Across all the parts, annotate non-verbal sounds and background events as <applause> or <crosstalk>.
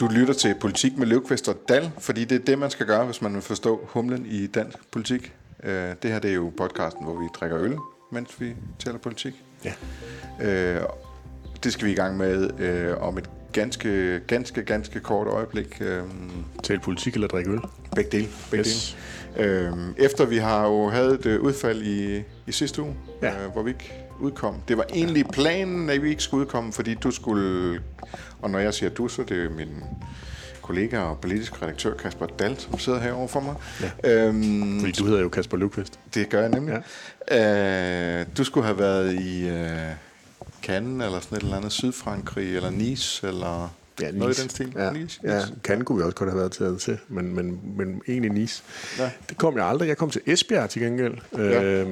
Du lytter til Politik med Løvqvist og Dal, fordi det er det, man skal gøre, hvis man vil forstå humlen i dansk politik. Øh, Det her det er jo podcasten, hvor vi drikker øl, mens vi taler politik. Ja. Øh, Det skal vi i gang med øh, om et ganske, ganske, ganske kort øjeblik. Øh, Tal politik eller drikke øl. Begge dele. Begge Yes. dele. Efter vi har jo havde et udfald i, i sidste uge, Ja. hvor vi ikke udkom. Det var egentlig planen, at vi ikke skulle udkomme, fordi du skulle... Og når jeg siger du, så er det jo min kollega og politisk redaktør Kasper Dahl, som sidder herovre for mig. Ja. Øhm, Fordi du hedder jo Kasper Løvqvist. det gør jeg nemlig. Ja. Øh, du skulle have været i øh, Cannes, eller sådan et eller andet, Sydfrankrig, eller Nice, eller Ja, noget i den stil. Ja, Nice, ja Nice. kan kunne vi også godt have været taget til, men, men, men egentlig Nice. Ja. Det kom jeg aldrig. Jeg kom til Esbjerg til gengæld, Ja. øhm,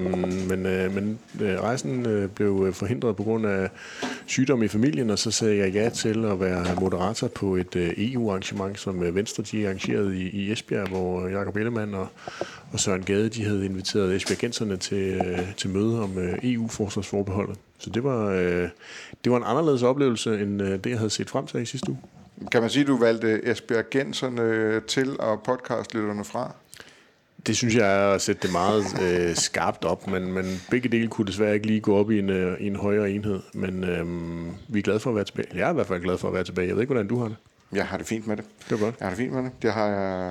men, øh, men øh, rejsen øh, blev øh, forhindret på grund af sygdom i familien, og så sagde jeg ja til at være moderator på et øh, EU-arrangement, som øh, Venstre de arrangerede i, i Esbjerg, hvor Jakob Ellemann og, og Søren Gade de havde inviteret Esbjergenserne til, øh, til møde om øh, EU-forsvarsforbeholdet. Så det var, øh, det var en anderledes oplevelse, end øh, det, jeg havde set frem til i sidste uge. Kan man sige, at du valgte Esbjerg Genserne til og podcastlytterne fra? Det synes jeg er at sætte det meget øh, <laughs> skarpt op, men, men begge dele kunne desværre ikke lige gå op i en, øh, i en højere enhed. Men øh, vi er glade for at være tilbage. Jeg er i hvert fald glad for at være tilbage. Jeg ved ikke, hvordan du har det. Jeg har det fint med det. Det var godt. Jeg har det fint med det. Jeg, har,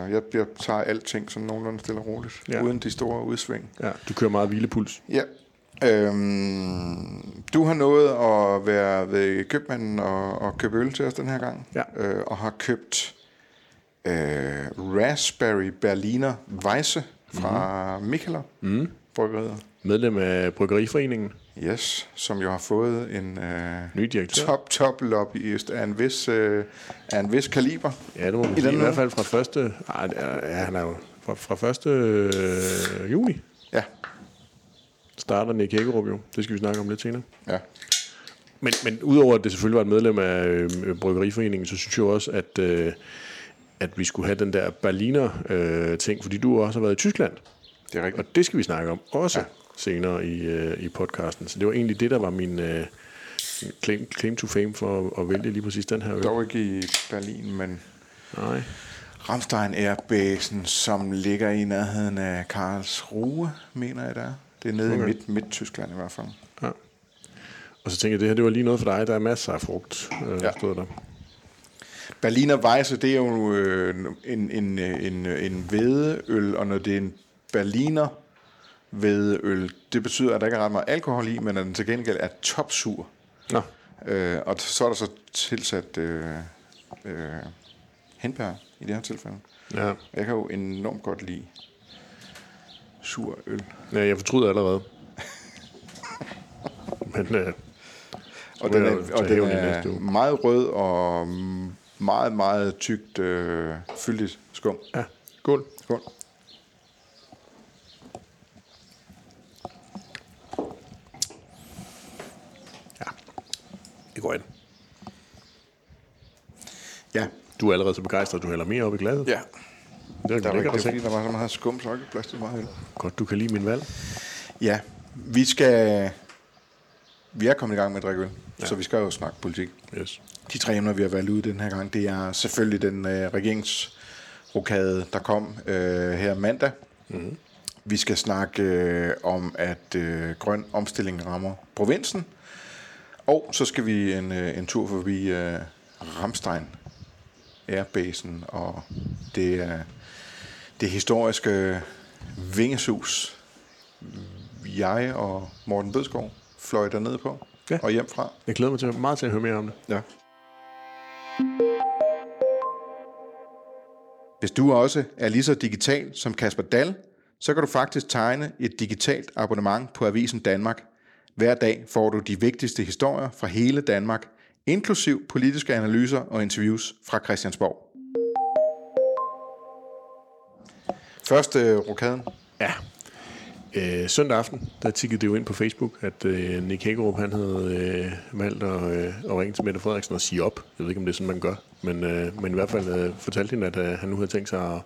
jeg, jeg tager alting sådan nogenlunde stille og roligt, ja. uden de store udsving. Ja, du kører meget hvilepuls. Ja. Øhm, du har nået at være ved købmanden og, og købe øl til os den her gang. Ja. Øh, og har købt øh, Raspberry Berliner Weisse fra mm. Micheler mm. Bryggeriet. Medlem af Bryggeriforeningen. Yes, som jo har fået en øh, Ny direktør. top, top lobbyist af en vis, øh, af en vis kaliber. Ja, det må man I sige. I hvert fald fra første... Ej, ja, han er jo fra, fra første øh, juni. Starter Nick Hækkerup jo. Det skal vi snakke om lidt senere. ja. Men, men udover at det selvfølgelig var et medlem af øh, Bryggeriforeningen, så synes jeg også, at, øh, at vi skulle have den der Berliner øh, ting, fordi du også har været i Tyskland. Det er rigtigt. Og det skal vi snakke om også ja. Senere i, øh, i podcasten. Så det var egentlig det, der var min øh, claim, claim to fame for at, at vælge lige præcis den her øl. Dog ikke i Berlin, men Nej. Ramstein Airbasen, som ligger i nærheden af Karlsruhe, mener jeg det er. Det er nede okay. I midt, midt-Tyskland i hvert fald. Ja. Og så tænkte jeg, det her det var lige noget for dig. Der er masser af frugt, øh, ja. Stod der. Berliner Weisse, det er jo øh, en, en, en, en hvedeøl, og når det er en Berliner hvedeøl, det betyder, at der ikke er ret meget alkohol i, men at den til gengæld er topsur. Nå, Øh, og så er der så tilsat øh, øh, henbær i det her tilfælde. ja. Jeg kan jo enormt godt lide sur øl. ja jeg fortryder allerede. Men øh, Og den er, og den er meget rød og meget, meget tykt, øh, fyldigt skum. ja, skål. Skål. Ja, det går ind. Ja, Du er allerede så begejstret, at du hælder mere op i glasset. ja. Det er Der lækkert ikke er se. fordi, der var så meget skum, så ikke plads til meget. Godt, du kan lide min valg. Ja, vi skal... Vi er kommet i gang med at drikke øl, ja. så vi skal jo snakke politik. Yes. De tre emner, vi har valgt ud den her gang, det er selvfølgelig den øh, regeringsrokade, der kom øh, her mandag. Mm-hmm. Vi skal snakke øh, om, at øh, grøn omstilling rammer provinsen. Og så skal vi en, øh, en tur forbi øh, Ramstein Airbasen og det, øh, det historiske vingesus, jeg og Morten Bødskov fløj dernede på Ja. og hjem fra. Jeg glæder mig til, meget til at høre mere om det. Ja. Hvis du også er lige så digital som Kasper Dahl, så kan du faktisk tegne et digitalt abonnement på Avisen Danmark. Hver dag får du de vigtigste historier fra hele Danmark, inklusiv politiske analyser og interviews fra Christiansborg. Første øh, rokaden. Ja. Øh, søndag aften, der tikkede det jo ind på Facebook, at øh, Nick Hækkerup, han havde øh, valgt at, øh, at ringe til Mette Frederiksen og sige op. Jeg ved ikke, om det er sådan, man gør. Men, øh, men i hvert fald øh, fortalte hende, at øh, han nu havde tænkt sig at,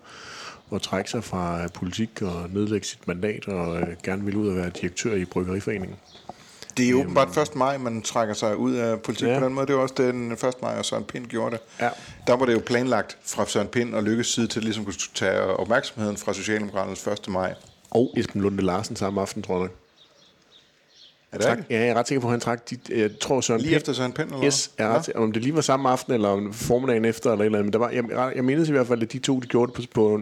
at trække sig fra politik og nedlægge sit mandat og øh, gerne ville ud og være direktør i Bryggeriforeningen. Det er jo åbenbart 1. maj, man trækker sig ud af politik ja. på den måde. Det var også den 1. maj, og Søren Pind gjorde det. Ja. Der var det jo planlagt fra Søren Pind og Lykkes side til ligesom kunne tage opmærksomheden fra Socialdemokraternes 1. maj. Og Esben Lunde Larsen samme aften, tror jeg. Er det trak, ja, jeg er ret sikker på, at han trak, de, jeg tror Søren Lige Pind, efter Søren Pind, eller Yes, jeg er ret, om det lige var samme aften, eller om formiddagen efter, eller et eller andet. Men der var, jeg, jeg mindes i hvert fald, at de to, de gjorde det på, på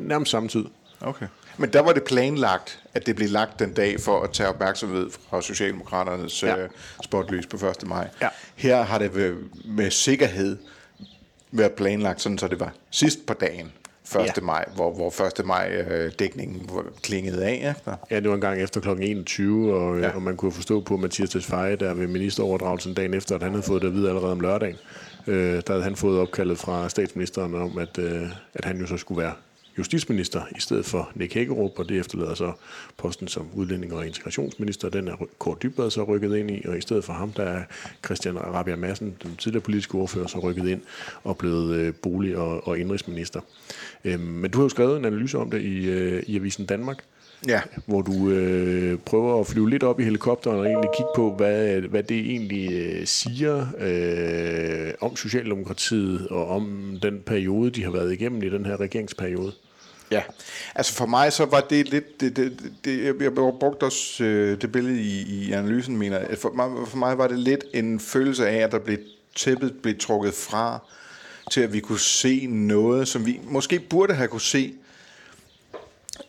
nærmest samme tid. Okay. Men der var det planlagt, at det blev lagt den dag for at tage opmærksomhed fra Socialdemokraternes ja. uh, spotlys på 1. maj. Ja. Her har det med, med sikkerhed været planlagt, sådan så det var sidst på dagen. 1. Ja. maj, hvor, hvor 1. maj øh, klingede af efter. Ja, det var en gang efter kl. 21, og, ja. og man kunne forstå på Mathias Tesfaye, der ved ministeroverdragelsen dagen efter, at han havde fået det at vide allerede om lørdagen. Øh, der havde han fået opkaldet fra statsministeren om, at, øh, at han jo så skulle være justitsminister i stedet for Nick Hækkerup, og det efterlader så posten som udlænding- og integrationsminister. Den er Kort Dybvad så rykket ind i, og i stedet for ham, der er Christian Rabia Madsen, den tidligere politiske ordfører, så rykket ind og blevet øh, bolig- og, og indrigsminister. Øhm, men du har jo skrevet en analyse om det i, øh, i Avisen Danmark, ja. hvor du øh, prøver at flyve lidt op i helikopteren og egentlig kigge på, hvad, hvad det egentlig øh, siger øh, om Socialdemokratiet og om den periode, de har været igennem i den her regeringsperiode. Ja, altså for mig så var det lidt, det, det, det, jeg brugte også øh, det billede i, i analysen, mener at for mig, for mig var det lidt en følelse af, at der blev tæppet blev trukket fra, til at vi kunne se noget, som vi måske burde have kunne se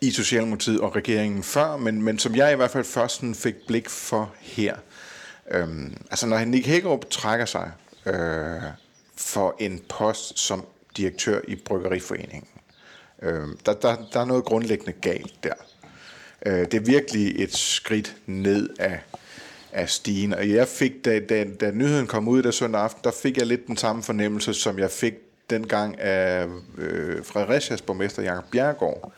i Socialdemokratiet og regeringen før, men, men som jeg i hvert fald først sådan fik blik for her. Øhm, altså når Nick Hækkerup trækker sig øh, for en post som direktør i Bryggeriforeningen, øh, der, der, der er noget grundlæggende galt der. Øh, det er virkelig et skridt ned af, af stigen, og jeg fik, da, da, da nyheden kom ud der søndag aften, der fik jeg lidt den samme fornemmelse, som jeg fik dengang af øh, Fredericias borgmester Jakob Bjergård,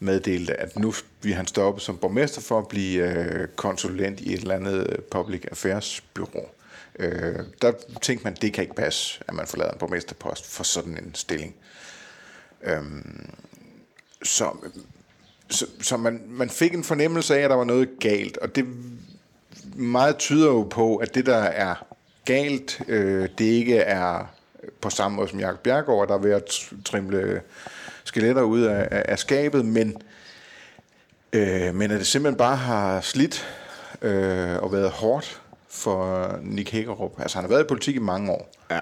meddelte, at nu vil han stoppe som borgmester for at blive øh, konsulent i et eller andet public affairs bureau. Øh, der tænkte man, det kan ikke passe, at man forlader en borgmesterpost for sådan en stilling. Øh, Øhm, så så, så man, man fik en fornemmelse af, at der var noget galt, og det meget tyder jo på, at det, der er galt, øh, det ikke er på samme måde som Jakob Bjergård, der er ved at trimle skeletter ud af, af skabet, men, øh, men at det simpelthen bare har slidt øh, og været hårdt for Nick Hækkerup. Altså han har været i politik i mange år. Ja.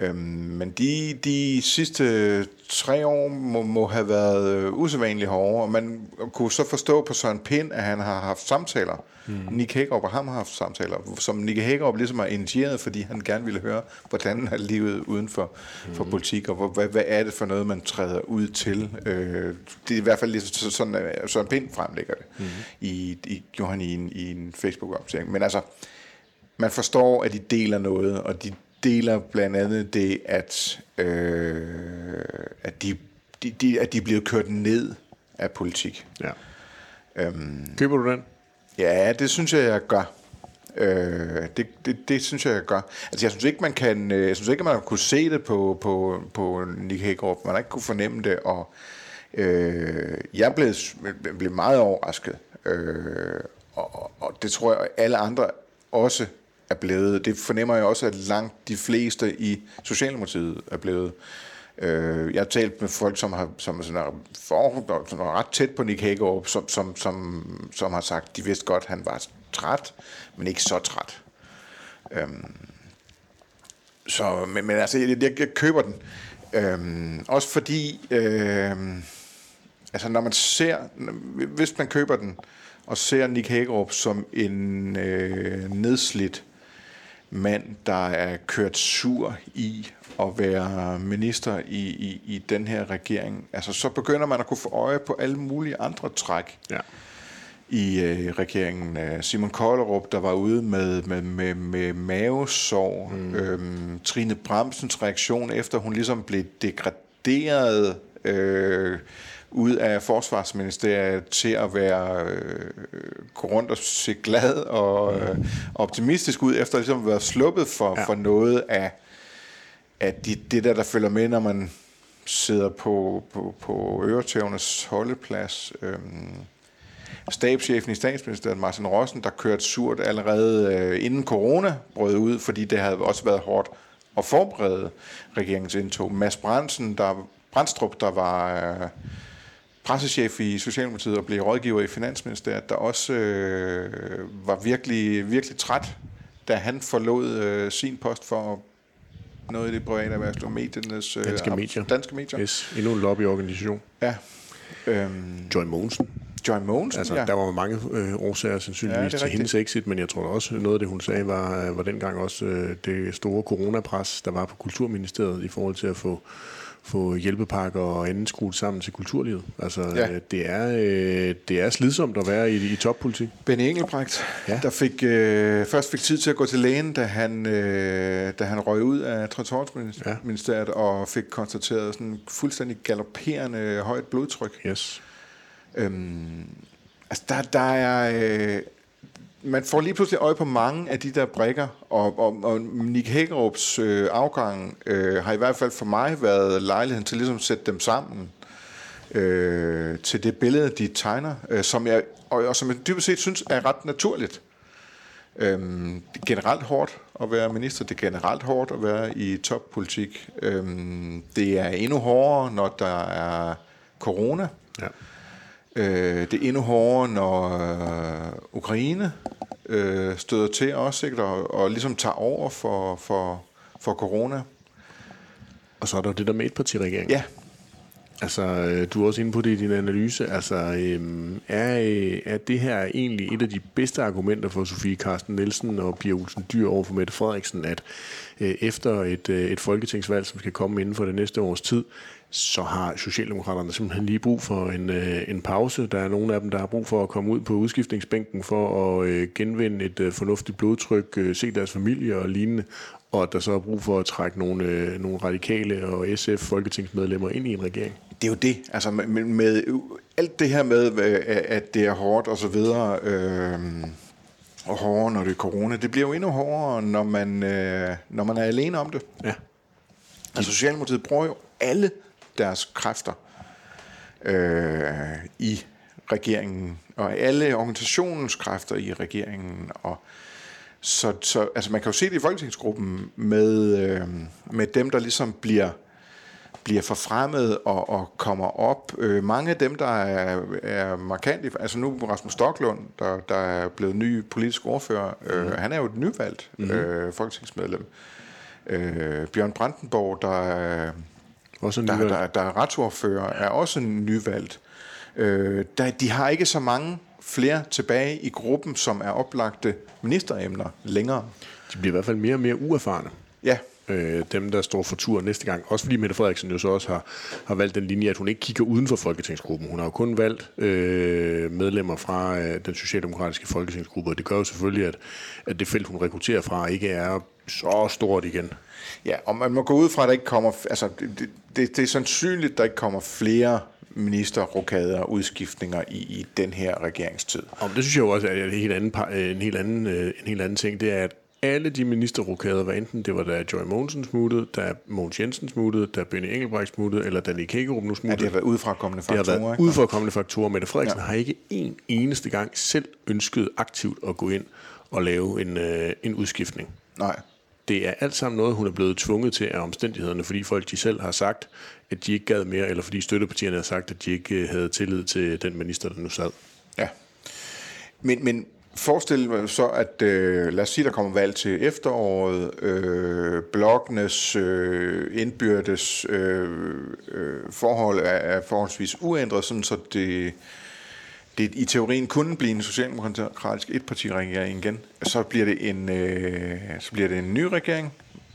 Øhm, men de, de sidste tre år må, må have været øh, usædvanligt hårde, og man kunne så forstå på Søren Pind, at han har haft samtaler. Mm. Nick Hækkerup og ham har haft samtaler, som Nick Hækkerup ligesom har initieret, fordi han gerne ville høre, hvordan er livet uden for, mm. for politik, og hvad, hvad er det for noget, man træder ud til. Øh, det er i hvert fald ligesom sådan, at Søren Pind fremlægger det, mm. i, i, gjorde han i en, i en Facebook-opdatering. Men altså, man forstår, at de deler noget, og de deler blandt andet det, at, øh, at, de, de, de, at de er blevet kørt ned af politik. Ja. Øhm, Køber du den? Ja, det synes jeg, jeg gør. Øh, det, det, det synes jeg, jeg gør. Altså, jeg synes ikke, man kan, øh, jeg synes ikke, man kunne se det på, på, på Nick Hagerup. Man har ikke kunne fornemme det, og øh, jeg blev, blev meget overrasket. Øh, og, og det tror jeg, alle andre også er blevet. Det fornemmer jeg også, at langt de fleste i Socialdemokratiet er blevet. Øh, jeg har talt med folk, som har som sådan er, for, som er ret tæt på Nick Hagerup, som, som, som, som har sagt, de vidste godt, at han var træt, men ikke så træt. Øhm, så, men, men altså, jeg, jeg, jeg køber den. Øhm, også fordi, øhm, altså når man ser, hvis man køber den, og ser Nick Hagerup som en øh, nedslidt mand, der er kørt sur i at være minister i, i, i den her regering, altså så begynder man at kunne få øje på alle mulige andre træk ja. i øh, regeringen. Simon Kollerup, der var ude med, med, med, med mavesår. Mm. Øhm, Trine Bremsens reaktion efter, hun ligesom blev degraderet øh, ud af forsvarsministeriet til at være øh, gå rundt og se glad og øh, optimistisk ud, efter ligesom at være sluppet for, ja. for noget af, af de, det der, der følger med, når man sidder på, på, på øretævnes holdeplads. Øhm, stabschefen i statsministeriet, Martin Rossen, der kørte surt allerede øh, inden corona brød ud, fordi det havde også været hårdt at forberede regeringens indtog. Mads Brandsen, der, Brandstrup, der var øh, pressechef i Socialdemokratiet og blev rådgiver i Finansministeriet, der også øh, var virkelig, virkelig træt, da han forlod øh, sin post for noget i det private erhvervsliv, mediernes... Øh, danske medier. Danske medier. Yes, endnu en lobbyorganisation. Ja. Øhm, Joy Mogensen. Joy Mogensen, altså, ja. Der var mange øh, årsager sandsynligvis ja, til rigtigt. hendes exit, men jeg tror også, noget af det, hun sagde, var, var dengang også øh, det store coronapres, der var på Kulturministeriet i forhold til at få få hjælpepakker og andet skruet sammen til kulturlivet. Altså, ja. øh, det, er, øh, det er slidsomt at være i, i toppolitik. Benny Engelbrecht, ja. der fik, øh, først fik tid til at gå til lægen, da han, øh, da han røg ud af Transportministeriet ja. og fik konstateret sådan fuldstændig galopperende højt blodtryk. Yes. Øhm, altså, der, der er... Øh, man får lige pludselig øje på mange af de der brækker, og, og, og Nick Hækkerups øh, afgang øh, har i hvert fald for mig været lejligheden til ligesom at sætte dem sammen øh, til det billede, de tegner, øh, som jeg, og, og som jeg dybest set synes er ret naturligt. Øhm, det er generelt hårdt at være minister, det er generelt hårdt at være i toppolitik. Øhm, det er endnu hårdere, når der er corona. Ja. Øh, det er endnu hårdere, når øh, Ukraine øh, støder til også, ikke? Og, og ligesom tager over for, for, for corona. Og så er der det der med etpartiregering. Ja. Altså, øh, du er også inde på det i din analyse. Altså, øhm, er, øh, er det her egentlig et af de bedste argumenter for Sofie Carsten Nielsen og Pia Olsen Dyr over for Mette Frederiksen, at øh, efter et, øh, et folketingsvalg, som skal komme inden for det næste års tid, så har Socialdemokraterne simpelthen lige brug for en, øh, en pause. Der er nogle af dem, der har brug for at komme ud på udskiftningsbænken for at øh, genvinde et øh, fornuftigt blodtryk, øh, se deres familie og lignende, og at der så er brug for at trække nogle, øh, nogle radikale og SF-folketingsmedlemmer ind i en regering. Det er jo det. Altså med, med alt det her med, øh, at det er hårdt og så videre, øh, og hårdere, når det er corona, det bliver jo endnu hårdere, når man, øh, når man er alene om det. Ja. Altså Socialdemokratiet bruger jo alle deres kræfter øh, i regeringen, og alle organisationens kræfter i regeringen. Og så, så altså man kan jo se det i folketingsgruppen med, øh, med dem, der ligesom bliver bliver forfremmet og, og kommer op. Øh, mange af dem, der er, er markant, altså nu Rasmus Stocklund, der, der er blevet ny politisk ordfører, øh, mm. han er jo et nyvalgt mm. øh, folketingsmedlem. Øh, Bjørn Brandenborg, der er også der, der, der er retsordfører, er også nyvalgt. Øh, der, de har ikke så mange flere tilbage i gruppen, som er oplagte ministeremner længere. De bliver i hvert fald mere og mere uerfarne. Ja. Øh, dem, der står for tur næste gang. Også fordi Mette Frederiksen jo så også har, har valgt den linje, at hun ikke kigger uden for Folketingsgruppen. Hun har jo kun valgt øh, medlemmer fra øh, den socialdemokratiske Folketingsgruppe, og det gør jo selvfølgelig, at, at det felt, hun rekrutterer fra, ikke er så stort igen. Ja, og man må gå ud fra, at der ikke kommer... Altså, det, det, det er sandsynligt, at der ikke kommer flere ministerrokader og udskiftninger i, i den her regeringstid. Og det synes jeg jo også er en helt anden, en helt anden, øh, en helt anden ting. Det er, at alle de ministerrokader, hvad enten det var da Joy Mogensen smuttede, da Mogens Jensen smuttede, da Benny Engelbrecht smuttede, eller da Nick Hækkerup nu smuttede. Ja, det har været udefrakommende faktorer. Det har været udefrakommende faktorer. Mette Frederiksen ja. har ikke en eneste gang selv ønsket aktivt at gå ind og lave en, øh, en udskiftning. Nej det er alt sammen noget, hun er blevet tvunget til af omstændighederne, fordi folk de selv har sagt, at de ikke gad mere, eller fordi støttepartierne har sagt, at de ikke øh, havde tillid til den minister, der nu sad. Ja. Men, men forestil dig så, at øh, lad os sige, der kommer valg til efteråret, øh, blokkenes øh, indbyrdes øh, øh, forhold er, er forholdsvis uændret, sådan så det det i teorien kunne blive en socialdemokratisk etpartiregering igen, så bliver det en, øh, så bliver det en ny regering,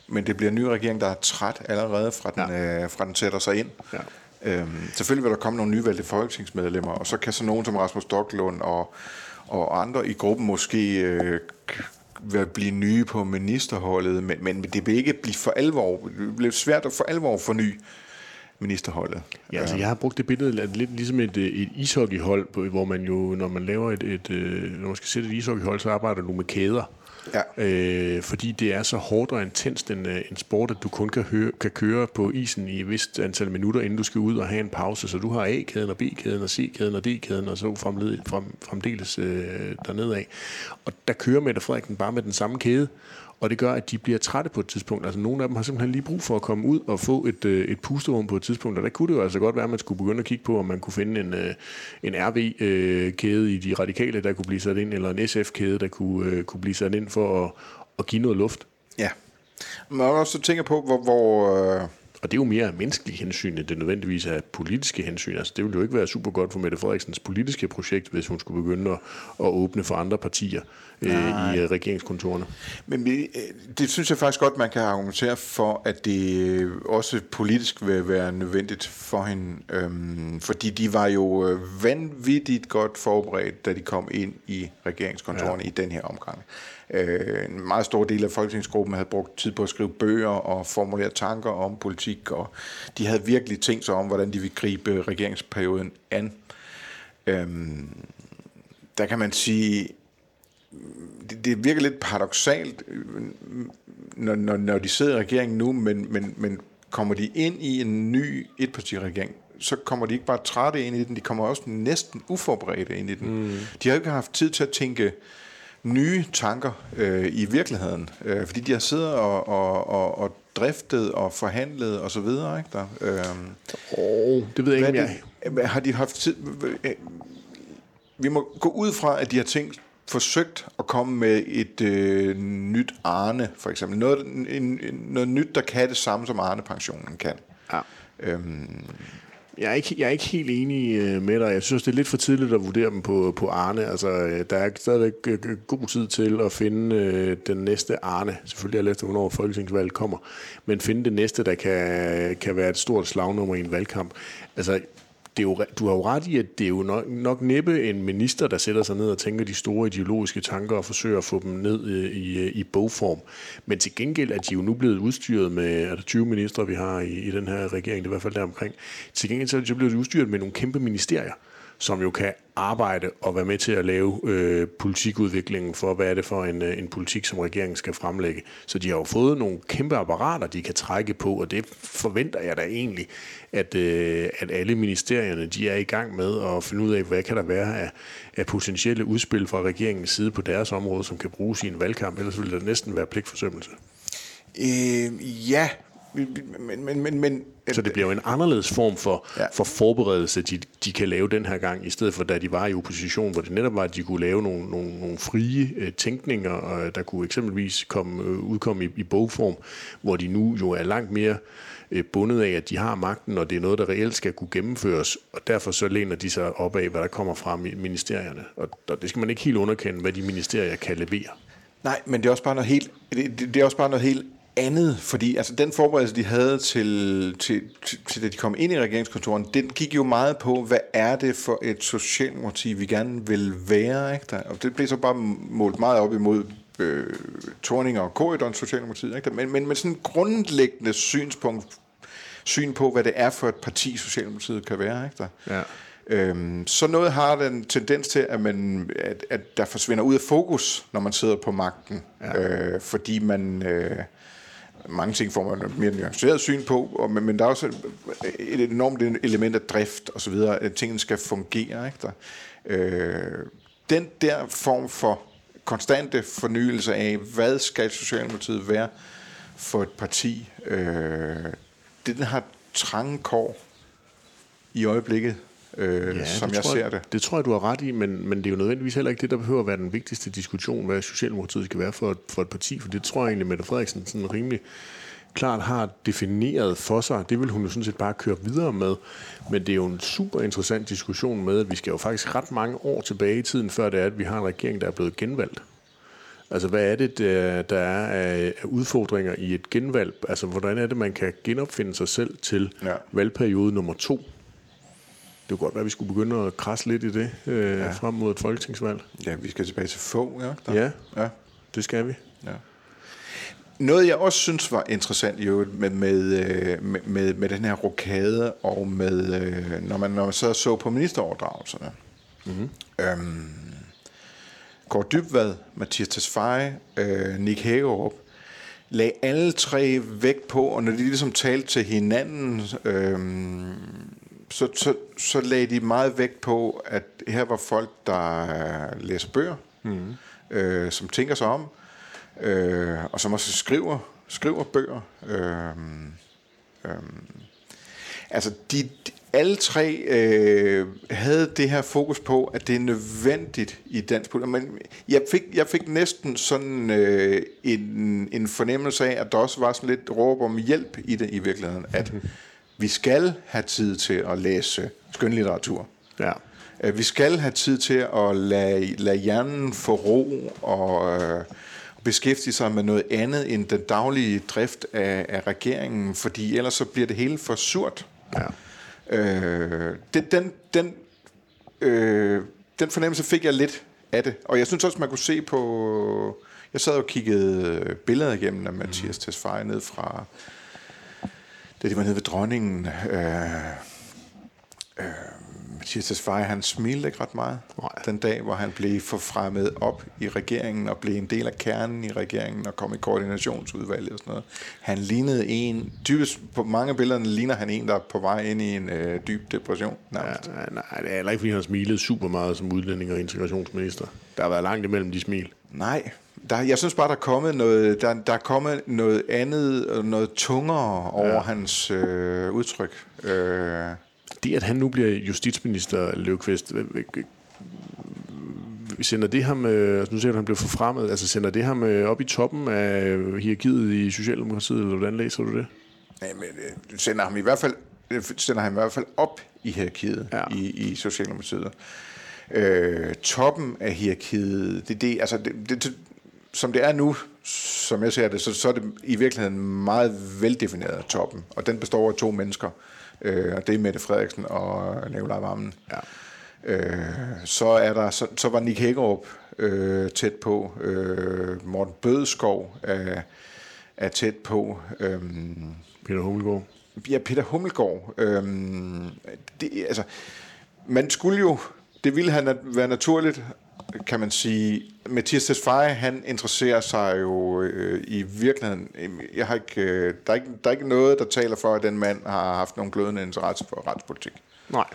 men det bliver en ny regering, der er træt allerede fra den, ja. øh, fra den sætter sig ind. Ja. Øhm, selvfølgelig vil der komme nogle nyvalgte folketingsmedlemmer, og så kan så nogen som Rasmus Stocklund og, og andre i gruppen måske øh, blive nye på ministerholdet, men, men det vil ikke blive for alvor, det bliver svært at for alvor forny ministerholdet. Ja, altså jeg har brugt det billede lidt ligesom et, et ishockeyhold, hvor man jo, når man laver et, et, øh, når man skal sætte et ishockeyhold, så arbejder du med kæder. Ja. Øh, fordi det er så hårdt og intenst en, øh, en sport, at du kun kan, høre, kan køre på isen i et vist antal minutter, inden du skal ud og have en pause. Så du har A-kæden og B-kæden og C-kæden og D-kæden og så fremled, frem, fremdeles øh, dernede af. Og der kører Mette Frederiksen bare med den samme kæde, og det gør, at de bliver trætte på et tidspunkt. Altså nogle af dem har simpelthen lige brug for at komme ud og få et, øh, et pusterum på et tidspunkt, og der kunne det jo altså godt være, at man skulle begynde at kigge på, om man kunne finde en, øh, en RV-kæde øh, i de radikale, der kunne blive sat ind, eller en SF-kæde, der kunne, øh, kunne blive sat ind for at, at give noget luft. Ja. Man også tænker på, hvor... hvor øh og det er jo mere menneskelige hensyn, end det nødvendigvis er politiske hensyn. Altså, det ville jo ikke være super godt for Mette Frederiksens politiske projekt, hvis hun skulle begynde at, at åbne for andre partier øh, i øh, regeringskontorene. Men vi, øh, det synes jeg faktisk godt, man kan argumentere for, at det også politisk vil være nødvendigt for hende. Øhm, fordi de var jo øh, vanvittigt godt forberedt, da de kom ind i regeringskontorene ja. i den her omgang. Øh, en meget stor del af folketingsgruppen havde brugt tid på at skrive bøger og formulere tanker om politik, og de havde virkelig tænkt sig om, hvordan de ville gribe regeringsperioden an. Øhm, der kan man sige, det, det virker lidt paradoxalt, når, når, når de sidder i regeringen nu, men, men, men kommer de ind i en ny etpartiregering, så kommer de ikke bare trætte ind i den, de kommer også næsten uforberedte ind i den. Mm. De har jo ikke haft tid til at tænke nye tanker øh, i virkeligheden, øh, fordi de har siddet og, og, og, og driftet og forhandlet og så videre, ikke der? Øh, oh, det ved jeg ikke, jeg... Det, har de haft tid... Øh, vi må gå ud fra, at de har tænkt, forsøgt at komme med et øh, nyt Arne, for eksempel. Noget, en, noget nyt, der kan det samme, som Arne-pensionen kan. Ja. Øhm, jeg er, ikke, jeg er ikke helt enig øh, med dig. Jeg synes, det er lidt for tidligt at vurdere dem på, på Arne. Altså, øh, der er stadigvæk øh, god tid til at finde øh, den næste Arne. Selvfølgelig er lidt, hvornår folketingsvalget kommer. Men finde det næste, der kan, kan være et stort slagnummer i en valgkamp. Altså, det er jo, du har jo ret i, at det er jo nok, nok næppe en minister, der sætter sig ned og tænker de store ideologiske tanker og forsøger at få dem ned øh, i, i, i bogform. Men til gengæld er de jo nu blevet udstyret med, er der 20 ministre, vi har i, i den her regering, det er i hvert fald der omkring. Til gengæld så er de blevet udstyret med nogle kæmpe ministerier som jo kan arbejde og være med til at lave øh, politikudviklingen for, hvad er det for en, øh, en politik, som regeringen skal fremlægge. Så de har jo fået nogle kæmpe apparater, de kan trække på, og det forventer jeg da egentlig, at, øh, at alle ministerierne de er i gang med at finde ud af, hvad kan der være af, af potentielle udspil fra regeringens side på deres område, som kan bruges i en valgkamp, ellers ville det næsten være pligtforsømmelse. Øh, ja, men, men, men, men, så det bliver jo en anderledes form for, ja. for forberedelse, de, de kan lave den her gang, i stedet for da de var i opposition, hvor det netop var, at de kunne lave nogle, nogle, nogle frie øh, tænkninger, og der kunne eksempelvis komme, øh, udkomme i, i bogform, hvor de nu jo er langt mere øh, bundet af, at de har magten, og det er noget, der reelt skal kunne gennemføres, og derfor så læner de sig op af, hvad der kommer fra ministerierne. Og, og det skal man ikke helt underkende, hvad de ministerier kan levere. Nej, men det er også bare noget helt, det, det er også bare noget helt andet, fordi altså, den forberedelse, de havde til, til, til, til, da de kom ind i regeringskontoren, den gik jo meget på, hvad er det for et socialdemokrati, vi gerne vil være. Ikke? Der, og det blev så bare målt meget op imod øh, Torning og Korridon Socialdemokratiet. Ikke? Men, men med sådan grundlæggende synspunkt, syn på, hvad det er for et parti, Socialdemokratiet kan være. Ikke? Der. Ja. Øhm, så noget har den tendens til, at, man, at, at der forsvinder ud af fokus, når man sidder på magten. Ja. Øh, fordi man... Øh, mange ting får man mere nuanceret syn på, og, men, men der er også et enormt element af drift og så videre, at tingene skal fungere. Ikke der? Øh, den der form for konstante fornyelse af, hvad skal Socialdemokratiet være for et parti, øh, det den har trange kår i øjeblikket øh, ja, som jeg ser jeg, det. Det tror jeg, du har ret i, men, men det er jo nødvendigvis heller ikke det, der behøver at være den vigtigste diskussion, hvad Socialdemokratiet skal være for et, for et parti, for det tror jeg egentlig, Mette Frederiksen sådan rimelig klart har defineret for sig. Det vil hun jo sådan set bare køre videre med. Men det er jo en super interessant diskussion med, at vi skal jo faktisk ret mange år tilbage i tiden, før det er, at vi har en regering, der er blevet genvalgt. Altså, hvad er det, der er af udfordringer i et genvalg? Altså, hvordan er det, man kan genopfinde sig selv til ja. valgperiode nummer to? Det kunne godt være, at vi skulle begynde at krasse lidt i det øh, ja. frem mod et folketingsvalg. Ja, vi skal tilbage til få, ja. Ja, ja, det skal vi. Ja. Noget, jeg også synes var interessant jo med, med, øh, med, med, med den her rokade, og med, øh, når man, når man så så på ministeroverdragelserne, mm-hmm. øhm, Gård Dybvad, Mathias Tesfaye, øh, Nick Hægerup, lagde alle tre vægt på, og når de ligesom talte til hinanden, øh, så, så, så lagde de meget vægt på, at her var folk, der læser bøger, mm. øh, som tænker sig om, øh, og som også skriver, skriver bøger. Øh, øh, altså, de, alle tre øh, havde det her fokus på, at det er nødvendigt i dansk politik. Men jeg fik, jeg fik næsten sådan øh, en, en fornemmelse af, at der også var sådan lidt råb om hjælp i det i virkeligheden. At <laughs> vi skal have tid til at læse skønlitteratur. Ja. Øh, vi skal have tid til at lade, lade hjernen få ro og øh, beskæftige sig med noget andet end den daglige drift af, af regeringen, fordi ellers så bliver det hele for surt. Ja. Øh, den, den, den, øh, den fornemmelse fik jeg lidt af det. Og jeg synes også, man kunne se på... Jeg sad og kiggede billeder igennem af Mathias mm. Tesfaye ned fra... Det, det var nede ved dronningen. Øh, øh, Mathias Tesfaye, han smilte ikke ret meget Nej. den dag, hvor han blev forfremmet op i regeringen og blev en del af kernen i regeringen og kom i koordinationsudvalget og sådan noget. Han lignede en, dybest på mange billederne ligner han en, der er på vej ind i en øh, dyb depression. Nærmest. Ja, nej, det er heller ikke, fordi han smilet super meget som udlænding og integrationsminister. Der har været langt imellem de smil. Nej, der, jeg synes bare, der er kommet noget, der, der er kommet noget andet, og noget tungere over ja. hans øh, udtryk. Øh, Det, at han nu bliver justitsminister, Løvqvist, øh, øh, øh, sender det ham, altså nu ser du, at han blev forfremmet, altså sender det ham op i toppen af hierarkiet i Socialdemokratiet, eller hvordan læser du det? Nej, men øh, det sender ham i hvert fald sender ham i hvert fald op i hierarkiet ja. i, i Socialdemokratiet. Øh, toppen af hierarkiet, det, det, altså det, det, som det er nu, som jeg ser det, så, så er det i virkeligheden meget veldefineret toppen, og den består af to mennesker, øh, og det er Mette Frederiksen og Nicolai Vammen. Ja. Øh, så er der så, så var Nick Hækkerup øh, tæt på, øh, Morten Bødskov er, er tæt på, øh, Peter Hummelgaard. Ja, Peter Hummelgaard. Øhm, det, altså, man skulle jo, det ville han være naturligt, kan man sige. Mathias Tesfaye, han interesserer sig jo øh, i virkeligheden, jeg har ikke, øh, der, er ikke, der er ikke noget, der taler for, at den mand har haft nogen glødende interesse for retspolitik. Nej.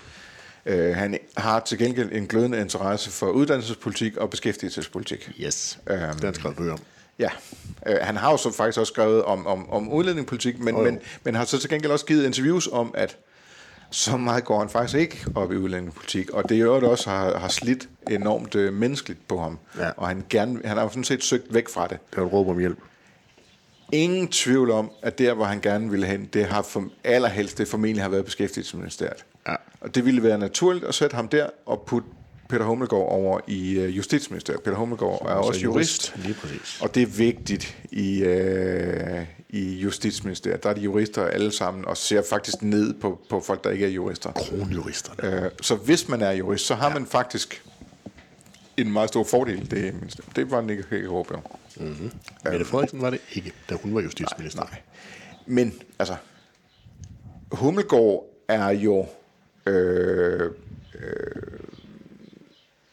Øh, han har til gengæld en glødende interesse for uddannelsespolitik og beskæftigelsespolitik. Yes. Øhm, det har han skrevet bøger om. Ja, øh, han har jo så faktisk også skrevet om, om, om udlændingepolitik, men, jo. men, men har så til gengæld også givet interviews om, at så meget går han faktisk ikke op i udlændingepolitik, og det er jo også har, har slidt enormt øh, menneskeligt på ham, Ja. og han, gerne, han har jo sådan set søgt væk fra det. Det er et råb om hjælp. Ingen tvivl om, at der, hvor han gerne ville hen, det har for, allerhelst, det formentlig har været beskæftigelsesministeriet. Ja. Og det ville være naturligt at sætte ham der og putte Peter Hummelgaard over i øh, Justitsministeriet. Peter Hummelgaard er også jurist. Lige præcis. Og det er vigtigt i, øh, i Justitsministeriet. Der er de jurister alle sammen, og ser faktisk ned på, på folk, der ikke er jurister. Kronjuristerne. Øh, så hvis man er jurist, så har man faktisk en meget stor fordel. Det, det var Nick Hækkerup jo. Mette Frederiksen var det ikke, da hun var justitsminister. Nej. Men altså, Hummelgaard er jo øh, øh,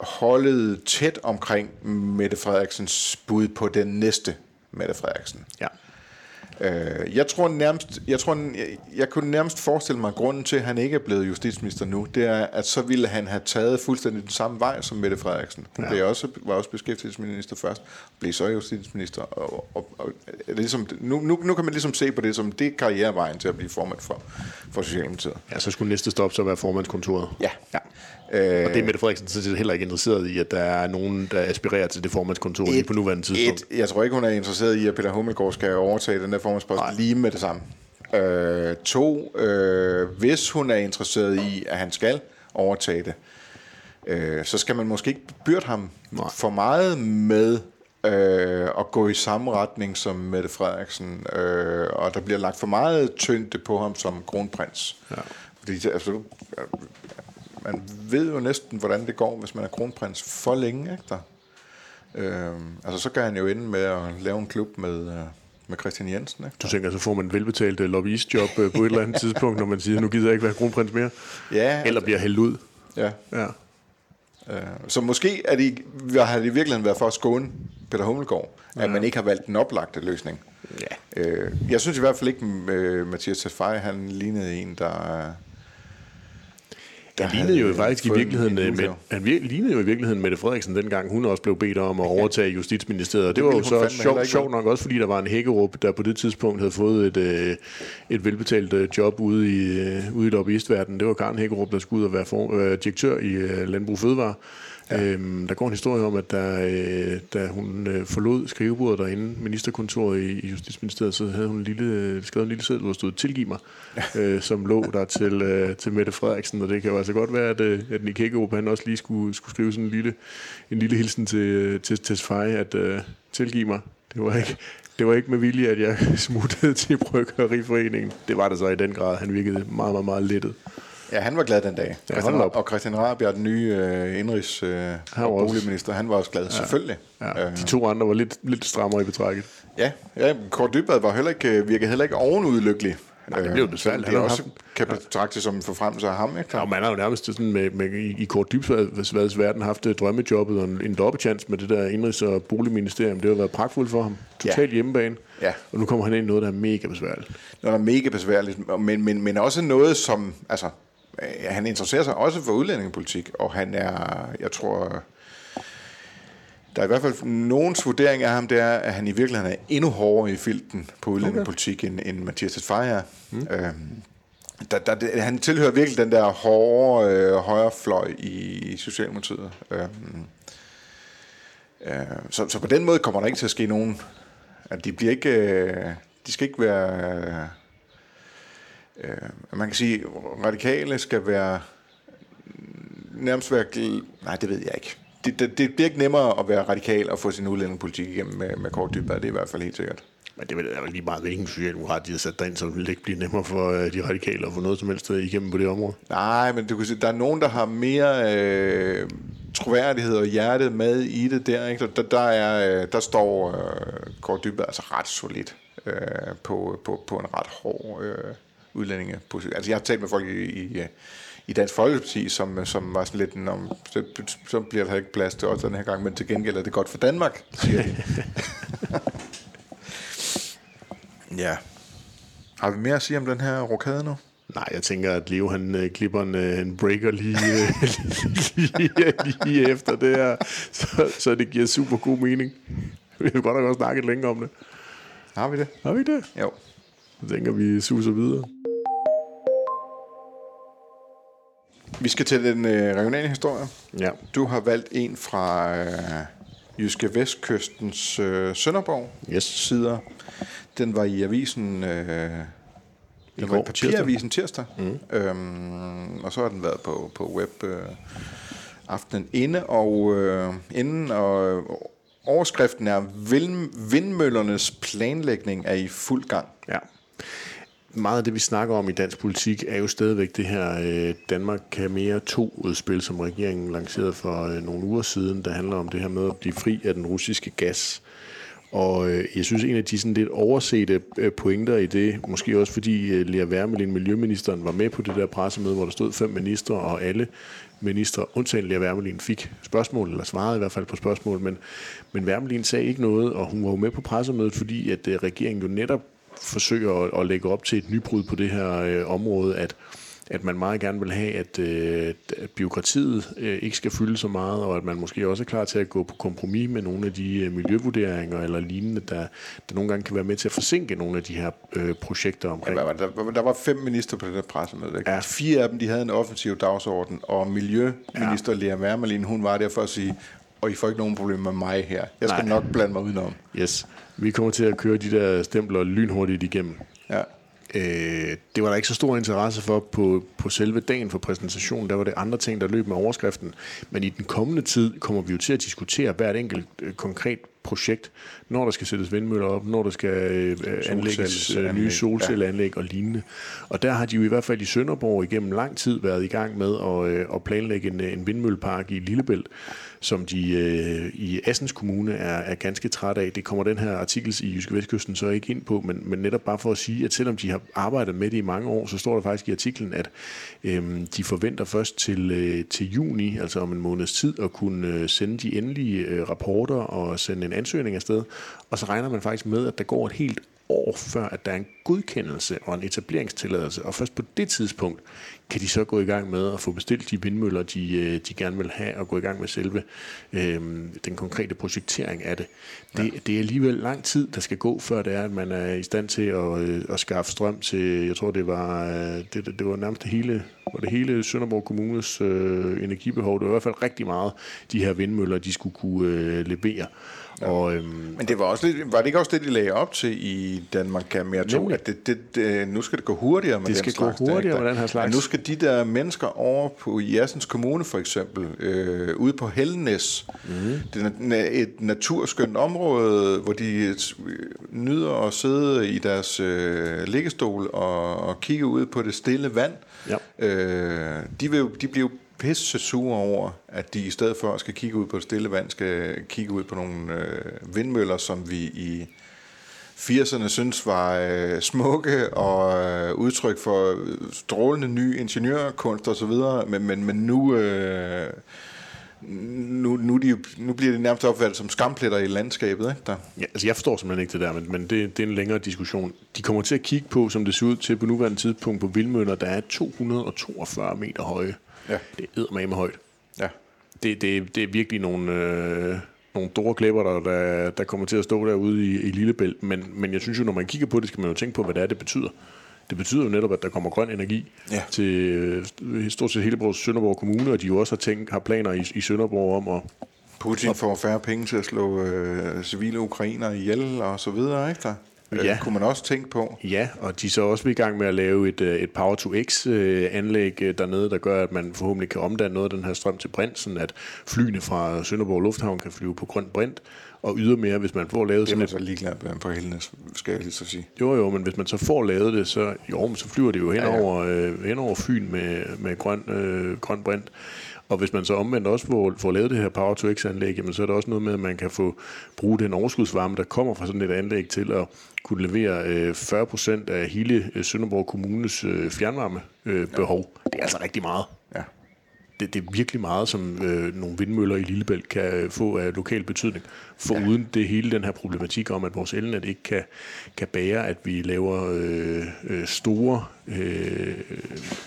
holdet tæt omkring Mette Frederiksens bud på den næste Mette Frederiksen. Ja. Øh, jeg tror nærmest, jeg, tror, jeg, jeg kunne nærmest forestille mig, at grunden til, at han ikke er blevet justitsminister nu, det er, at så ville han have taget fuldstændig den samme vej som Mette Frederiksen. Hun Ja. blev også, var også beskæftigelsesminister først, blev så justitsminister. Og, og, og ligesom, nu, nu, nu kan man ligesom se på det som det er karrierevejen til at blive formand for, for Socialdemokratiet. ja, så skulle næste stop så være formandskontoret. Ja. ja. Øh, Og det er Mette Frederiksen så set heller ikke interesseret i, at der er nogen, der aspirerer til det formandskontor lige på nuværende tidspunkt. Et, jeg tror ikke, hun er interesseret i, at Peter Hummelgaard skal overtage den der formandspost Nej. lige med det samme. Øh, to, øh, hvis hun er interesseret i, at han skal overtage det, øh, så skal man måske ikke byrde ham Nej. for meget med øh, at gå i samme retning som Mette Frederiksen, øh, og der bliver lagt for meget tyngde på ham som kronprins. Ja. Fordi altså, man ved jo næsten, hvordan det går, hvis man er kronprins for længe. Ikke der? Øh, altså, så kan han jo ende med at lave en klub med, øh, med Christian Jensen. Ikke? Du tænker, så får man et velbetalt øh, lobbyistjob øh, på et eller andet <laughs> tidspunkt, når man siger, nu gider jeg ikke være kronprins mere. Ja, Eller bliver hældt ud. ja. Ja. Øh, så måske er de, har det i virkeligheden været for at skåne Peter Hummelgaard, at man ikke har valgt den oplagte løsning. Ja. Øh, jeg synes i hvert fald ikke, at Mathias Tefaj, han lignede en, der... Han lignede jo faktisk i virkeligheden, en øh, med, han lignede jo i virkeligheden Mette Frederiksen dengang, hun også blev bedt om at overtage Justitsministeriet. Og det, Det var jo så sjovt, sjovt nok også, fordi der var en Hækkerup, der på det tidspunkt havde fået et, øh, et velbetalt øh, job ude i, ude i lobbyistverdenen. Det var Karen Hækkerup, der skulle ud og være for, øh, direktør i Landbrug Fødevare. Ja. Øhm, der går en historie om, at da, øh, da hun øh, forlod skrivebordet derinde, ministerkontoret i, i Justitsministeriet, så havde hun en lille, øh, skrevet en lille seddel, hvor der stod, tilgiv mig, øh, som lå der til, øh, til Mette Frederiksen. Og det kan jo altså godt være, at, øh, at Nick Hækkerup, han også lige skulle, skulle skrive sådan en lille, en lille hilsen til, øh, til Tesfaye, at øh, tilgiv mig. Det var ikke, det var ikke med vilje, at jeg <laughs> smuttede til Bryggeriforeningen. Det var det så i den grad. Han virkede meget, meget, meget lettet. Ja, han var glad den dag. Ja, Christian, hold op. og Christian Rabjerg, den nye øh, indrigs- øh, var og også- boligminister, han var også glad, ja. selvfølgelig. Ja, Øh, de to andre var lidt, lidt strammere i betrækket. ja, ja Kåre Dybvad var heller ikke, øh, virkede heller ikke ovenud lykkelig. Nej, det blev svært. Det Han er også haft- kan betragtes som en forfremmelse af ham, ikke? Ja, man har jo nærmest sådan med, med, i, kort dybsvads verden haft øh, drømmejobbet og en, en dobbeltchance med det der indrigs- og boligministerium. Det har været pragtfuldt for ham. Totalt Ja. hjemmebane. Ja. Og nu kommer han ind i noget, der er mega besværligt. noget, der er mega besværligt, men, men, men også noget, som, altså, øh, han interesserer sig også for udlændingepolitik, og han er, jeg tror, der er i hvert fald nogens vurdering af ham, det er, at han i virkeligheden er endnu hårdere i filten på udlændingepolitik, end, end Mathias Tesfaye er. Mm. Øhm, der, der, det- han tilhører virkelig den der hårde øh, højrefløj i, i Socialdemokratiet. Øhm, øh, så, så på den måde kommer der ikke til at ske nogen... At de bliver ikke... Øh, de skal ikke være... Øh, man kan sige, radikale skal være nærmest være... Nej, det ved jeg ikke. Det, det, det bliver ikke nemmere at være radikal og få sin udlændingepolitik igennem med, med kort dybere. Det er i hvert fald helt sikkert. Men det er vel lige meget, hvilken socialdemokrat de har sat derind, så det vil ikke blive nemmere for øh, de radikale at få noget som helst øh, igennem på det område. Nej, men du kan se, der er nogen, der har mere øh, troværdighed og hjertet med i det der. Ikke? Der, der, er, øh, der står øh, Kåre Dybvad altså ret solidt øh, på, på, på en ret hård øh, udlændingeposition. Altså jeg har talt med folk i, i, i Dansk Folkeparti, som, som var sådan lidt, om, så, så bliver der ikke plads til os den her gang, men til gengæld er det godt for Danmark, siger de. <laughs> ja. Har vi mere at sige om den her rokade nu? Nej, jeg tænker, at Leo han øh, klipper en, øh, en breaker lige, øh, <laughs> lige, lige efter det her, så, så det giver super god mening. Vi har godt nok også snakket længe om det. Har vi det? Har vi det? Jo. Jeg tænker, vi suser videre. Vi skal til den øh, regionale historie. Ja. Du har valgt en fra øh, Jyske Vestkystens øh, Sønderborg Yes. sider. Den var i avisen... Øh, den var i papiravisen tirsdag. Mm. Øhm, og så har den været på, på web øh, aftenen inde. Og øh, inden og øh, overskriften er vind, Vindmøllernes planlægning er i fuld gang. Ja. Meget af det, vi snakker om i dansk politik, er jo stadigvæk det her øh, Danmark kan mere to udspil, som regeringen lancerede for øh, nogle uger siden, der handler om det her med at blive fri af den russiske gas. Og øh, jeg synes, en af de sådan lidt oversete øh, pointer i det, måske også fordi øh, Lea Wermelin, miljøministeren, var med på det der pressemøde, hvor der stod fem ministre, og alle ministre, undtagen Lea Wermelin, fik spørgsmål, eller svarede i hvert fald på spørgsmål, men, men Wermelin sagde ikke noget, og hun var jo med på pressemødet, fordi at øh, regeringen jo netop forsøger at, at lægge op til et nybrud på det her øh, område, at at man meget gerne vil have, at, øh, at byråkratiet øh, ikke skal fylde så meget, og at man måske også er klar til at gå på kompromis med nogle af de øh, miljøvurderinger eller lignende, der, der nogle gange kan være med til at forsinke nogle af de her øh, projekter omkring. Det? Der, der var fem minister på det der pressemøde. Ja. Ja. Fire af dem de havde en offensiv dagsorden, og miljøminister ja. Lea Wermelin, hun var der for at sige, og I får ikke nogen problemer med mig her. Jeg skal Nej. nok blande mig udenom. Yes. Vi kommer til at køre de der stempler lynhurtigt igennem. Ja. Øh, det var der ikke så stor interesse for på, på selve dagen for præsentationen. Der var det andre ting, der løb med overskriften. Men i den kommende tid kommer vi jo til at diskutere hvert enkelt øh, konkret projekt, når der skal sættes vindmøller op, når der skal øh, anlægges øh, nye Solcelleanlæg, og lignende. Og der har de jo i hvert fald i Sønderborg igennem lang tid været i gang med at, øh, at planlægge en, en vindmøllepark i Lillebælt, som de øh, i Assens Kommune er, er ganske træt af. Det kommer den her artikel i Jyske Vestkysten så ikke ind på, men, men netop bare for at sige, at selvom de har arbejdet med det i mange år, så står der faktisk i artiklen, at, øh, de forventer først til, øh, til juni, altså om en måneds tid, at kunne øh, sende de endelige øh, rapporter og sende en ansøgning afsted. Og så regner man faktisk med, at der går et helt år før, at der er en godkendelse og en etableringstilladelse, og først på det tidspunkt kan de så gå i gang med at få bestilt de vindmøller, de, øh, de gerne vil have, og gå i gang med selve øh, den konkrete projektering af det. Det, ja. det er alligevel lang tid, der skal gå, før det er, at man er i stand til at, øh, at skaffe strøm til, jeg tror det var, øh, det, det var nærmest det hele, var det hele Sønderborg Kommunes øh, energibehov. Det var i hvert fald rigtig meget, de her vindmøller, de skulle kunne øh, levere. Ja. Og, øhm, Men det var, også lidt, var det ikke også det, de lagde op til i Danmark kan mere to, at det, det, det, nu skal det gå hurtigere med det den skal gå hurtigere med den her slags. At nu skal de der mennesker over på Jersens Kommune for eksempel, øh, ude på Hellenæs, mm. det er et naturskønt område, hvor de nyder at sidde i deres øh, liggestol og, og kigge ud på det stille vand. Ja. Øh, de, vil, de bliver pisse sure over, at de i stedet for at skal kigge ud på det stille vand, skal kigge ud på nogle øh, vindmøller, som vi i 80'erne synes var øh, smukke og øh, udtryk for strålende ny ingeniørkunst osv., men, men, men nu, øh, nu, nu, de, nu bliver det nærmest opfattet som skampletter i landskabet. Ikke, der? Ja, altså jeg forstår simpelthen ikke det der, men, men det, det er en længere diskussion. De kommer til at kigge på, som det ser ud til på nuværende tidspunkt, på vindmøller, der er 242 meter høje. Ja. Det er med højt. Ja. Det, det, det er virkelig nogle, øh, nogle store klipper, der, der, der kommer til at stå derude i, i Lillebælt. Men, men jeg synes jo, når man kigger på det, skal man jo tænke på, hvad det er, det betyder. Det betyder jo netop, at der kommer grøn energi ja. til øh, stort set hele vores Sønderborg Kommune, og de jo også har, tænkt, har planer i, i Sønderborg om at Putin får færre penge til at slå øh, civile ukrainer ihjel og så videre, ikke der? Øh, ja. kunne man også tænke på. Ja, og de er så også i gang med at lave et, øh, et Power-to-X-anlæg øh, dernede, der gør, at man forhåbentlig kan omdanne noget af den her strøm til brint, sådan at flyene fra Sønderborg Lufthavn kan flyve på grønt brint, og ydermere, hvis man får lavet sådan Det er man så ligeglad med på hele skal jeg lige så sige. Jo, jo, men hvis man så får lavet det, så, jo, så flyver det jo hen, ja, ja. Over, øh, hen over Fyn med, med grøn, øh, grøn brint. Og hvis man så omvendt også får, får lavet det her Power to X-anlæg, jamen, så er der også noget med, at man kan få bruge den overskudsvarme, der kommer fra sådan et anlæg til at kunne levere øh, 40 procent af hele øh, Sønderborg Kommunes øh, fjernvarmebehov. Ja. Det er altså rigtig meget. Ja det, det er virkelig meget, som øh, nogle vindmøller i Lillebælt kan få af lokal betydning. For ja. uden det hele den her problematik om, at vores elnet ikke kan, kan bære, at vi laver øh, øh, store øh,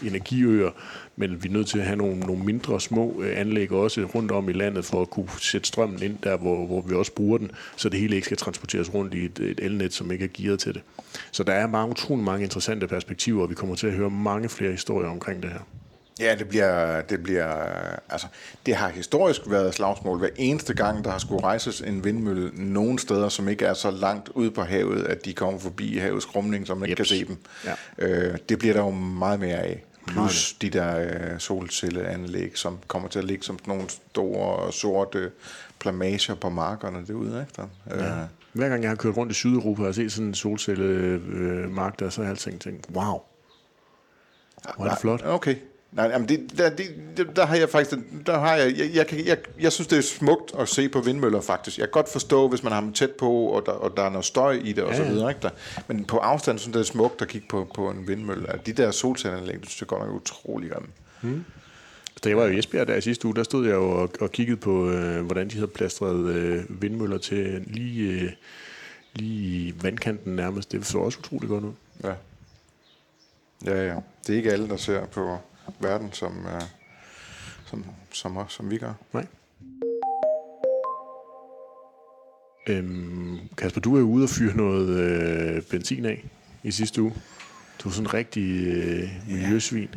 energiøer, men vi er nødt til at have nogle, nogle mindre små øh, anlæg også rundt om i landet for at kunne sætte strømmen ind der, hvor, hvor vi også bruger den, så det hele ikke skal transporteres rundt i et, et elnet, som ikke er gearet til det. Så der er mange, utrolig mange interessante perspektiver, og vi kommer til at høre mange flere historier omkring det her. Ja, det bliver, det bliver, altså, det har historisk været slagsmål hver eneste gang, der har skulle rejses en vindmølle nogen steder, som ikke er så langt ude på havet, at de kommer forbi havets krumning, så man ikke kan se dem. Ja. Øh, det bliver der jo meget mere af. Plus de der øh, solcelleanlæg, som kommer til at ligge som nogle store sorte plamager på markerne derude. Ikke? Ja. Øh. Hver gang jeg har kørt rundt i Sydeuropa og set sådan en solcellemark øh, der, så har jeg altid tænkt, wow, hvor er det flot. Okay, Nej, jamen det, der, det, der har jeg faktisk, der har jeg, jeg, jeg, jeg, jeg synes det er smukt at se på vindmøller faktisk. Jeg kan godt forstå, hvis man har dem tæt på, og der, og der er noget støj i det og ja, så videre. Ikke der? Men på afstand synes jeg, det er smukt at kigge på, på en vindmølle. De der solcelleanlæg, det synes jeg godt nok er utrolig grimme. Hmm. Da jeg var i Esbjerg der i sidste uge, der stod jeg jo og, og kiggede på, øh, hvordan de havde plastret øh, vindmøller til lige, øh, lige vandkanten nærmest. Det så også utrolig godt ud. Ja. Ja, ja. Det er ikke alle, der ser på verden, som, uh, som, som, os, som vi gør. Nej. Øhm, Kasper, du er ude og fyre noget øh, benzin af i sidste uge. Du var sådan en rigtig øh, miljøsvin.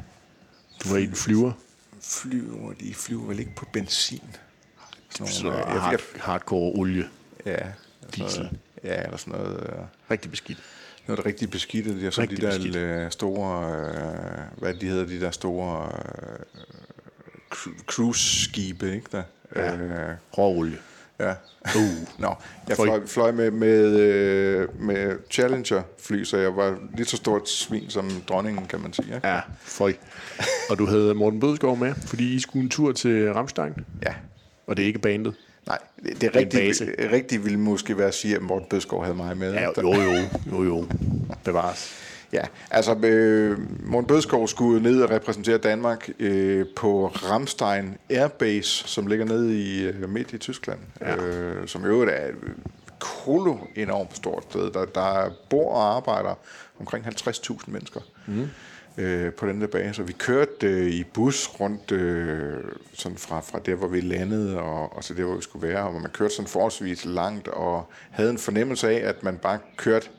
Du var i en flyver. Flyver, de flyver vel ikke på benzin? Sådan noget, øh, hard, jeg, hardcore olie. Ja. Diesel. Ja, eller sådan noget. Øh, rigtig beskidt noget rigtig beskidt, det er så de der beskidt. Øh, store, øh, hvad de hedder, de der store øh, cruise-skibe, ikke der? Ja. Øh, Råolie. Ja. Uh. <laughs> Nå, jeg fløj, fløj med, med, øh, med Challenger-fly, så jeg var lige så stort svin som dronningen, kan man sige. Ikke? Ja, føj. Og du havde Morten Bødskov med, fordi I skulle en tur til Ramstein. Ja. Og det er ikke bandet. Nej, det, det er rigtigt, rigtigt ville måske være at sige, at Morten Bødskov havde mig med. Ja, jo, jo, jo, jo. Bevares. Ja, altså øh, Morten Bødskov skulle ned og repræsentere Danmark øh, på Ramstein Airbase, som ligger nede i øh, midt i Tyskland, ja. øh, som i øvrigt er et kolo enormt stort sted. Der, der bor og arbejder omkring 50.000 mennesker. Mm øh, på den der bane. Så vi kørte øh, i bus rundt øh, sådan fra, fra der, hvor vi landede, og, og til der, hvor vi skulle være. Og man kørte sådan forholdsvis langt, og havde en fornemmelse af, at man bare kørte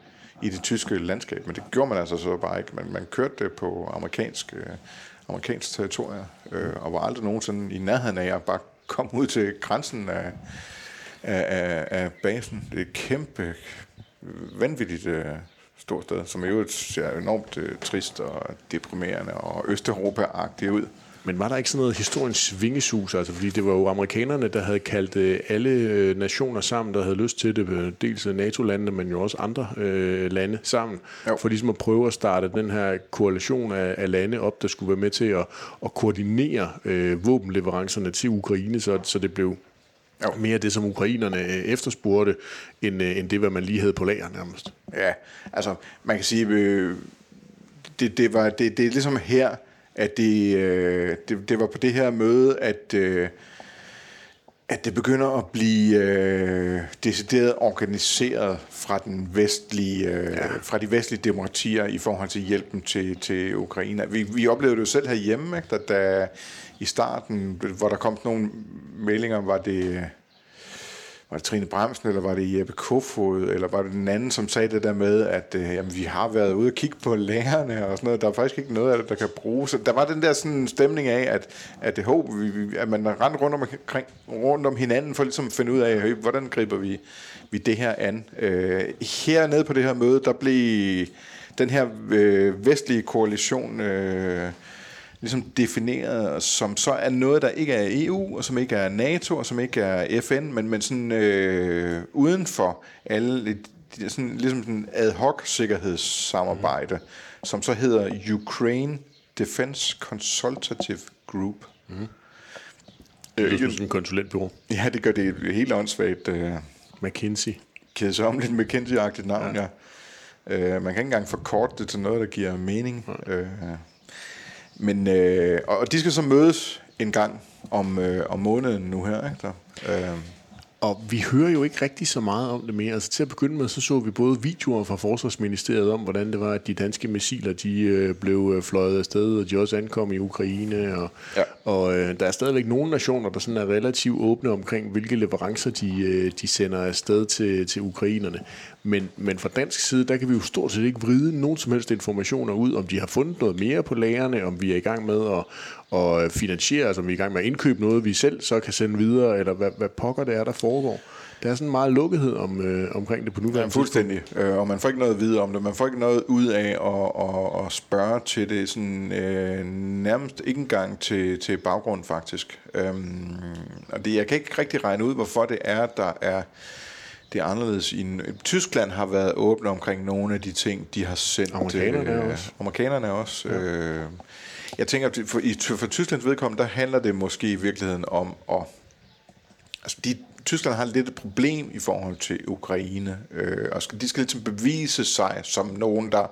i det tyske landskab. Men det gjorde man altså så bare ikke. Man, man kørte det på amerikansk, øh, amerikansk territorium, øh, og var aldrig nogensinde i nærheden af at bare komme ud til grænsen af, af, af, af basen. Det er kæmpe, vanvittigt øh, stort sted, som i øvrigt ser enormt øh, trist og deprimerende og Østeuropa-agtigt ud. Men var der ikke sådan noget historiens svingesus? Altså, fordi det var jo amerikanerne, der havde kaldt øh, alle øh, nationer sammen, der havde lyst til det, øh, dels NATO-landene, men jo også andre øh, lande sammen, jo. for ligesom at prøve at starte den her koalition af, af lande op, der skulle være med til at, at koordinere øh, våbenleverancerne til Ukraine, så, så det blev jo. mere det, som ukrainerne øh, efterspurgte, end, øh, end det, hvad man lige havde på lager nærmest. Ja, altså man kan sige, øh, det, det, var, det, det er ligesom her, at det, øh, det, det var på det her møde, at, øh, at det begynder at blive øh, decideret organiseret fra den vestlige, øh, ja. fra de vestlige demokratier i forhold til hjælpen til, til Ukraine. Vi, vi oplevede det jo selv herhjemme, ikke? Da, da i starten, hvor der kom nogle meldinger, var det var det Trine Bremsen, eller var det Jeppe Kofod, eller var det den anden, som sagde det der med, at øh, jamen, vi har været ude og kigge på lærerne og sådan noget. Der er faktisk ikke noget af det, der kan bruges. Der var den der sådan stemning af, at, at, det håb, vi, at man rendte rundt om, rundt om hinanden for ligesom at finde ud af, hvordan griber vi, vi det her an. Øh, hernede på det her møde, der blev den her øh, vestlige koalition... Øh, ligesom defineret som så er noget, der ikke er EU, og som ikke er NATO, og som ikke er FN, men, men sådan øh, uden for alle, sådan, ligesom sådan ad hoc sikkerhedssamarbejde, mm. som så hedder Ukraine Defense Consultative Group. Mm. Det er sådan en konsulentbureau. Ja, det gør det helt åndssvagt. Øh, McKinsey. lidt McKinsey-agtigt navn, ja. ja. Øh, man kan ikke engang forkorte det til noget, der giver mening. Ja. Øh, men, øh, og de skal så mødes en gang om, øh, om måneden nu her. Ikke? Der, øh. Og vi hører jo ikke rigtig så meget om det mere. Altså til at begynde med, så så vi både videoer fra Forsvarsministeriet om, hvordan det var, at de danske missiler, de øh, blev øh, fløjet afsted, og de også ankom i Ukraine. Og, ja. og øh, der er stadigvæk nogle nationer, der sådan er relativt åbne omkring, hvilke leverancer de, øh, de sender afsted til, til ukrainerne. Men, men fra dansk side, der kan vi jo stort set ikke vride nogen som helst informationer ud, om de har fundet noget mere på lagerne, om vi er i gang med at, at finansiere, altså om vi er i gang med at indkøbe noget, vi selv så kan sende videre, eller hvad, hvad pokker det er, der foregår. Der er sådan meget lukkethed om, øh, omkring det på nuværende ja, fuldstændig. Øh, og man får ikke noget at vide om det. Man får ikke noget ud af at, at, at spørge til det. Sådan, øh, nærmest ikke engang til, til baggrund, faktisk. Øhm, og det, jeg kan ikke rigtig regne ud, hvorfor det er, der er det er anderledes. I, Tyskland har været åbne omkring nogle af de ting, de har sendt. Amerikanerne øh, også. Amerikanerne også. Ja. Øh, jeg tænker, at for, i, for Tysklands vedkommende, der handler det måske i virkeligheden om at... Altså, de, Tyskland har lidt et problem i forhold til Ukraine, øh, og skal, de skal ligesom bevise sig som nogen, der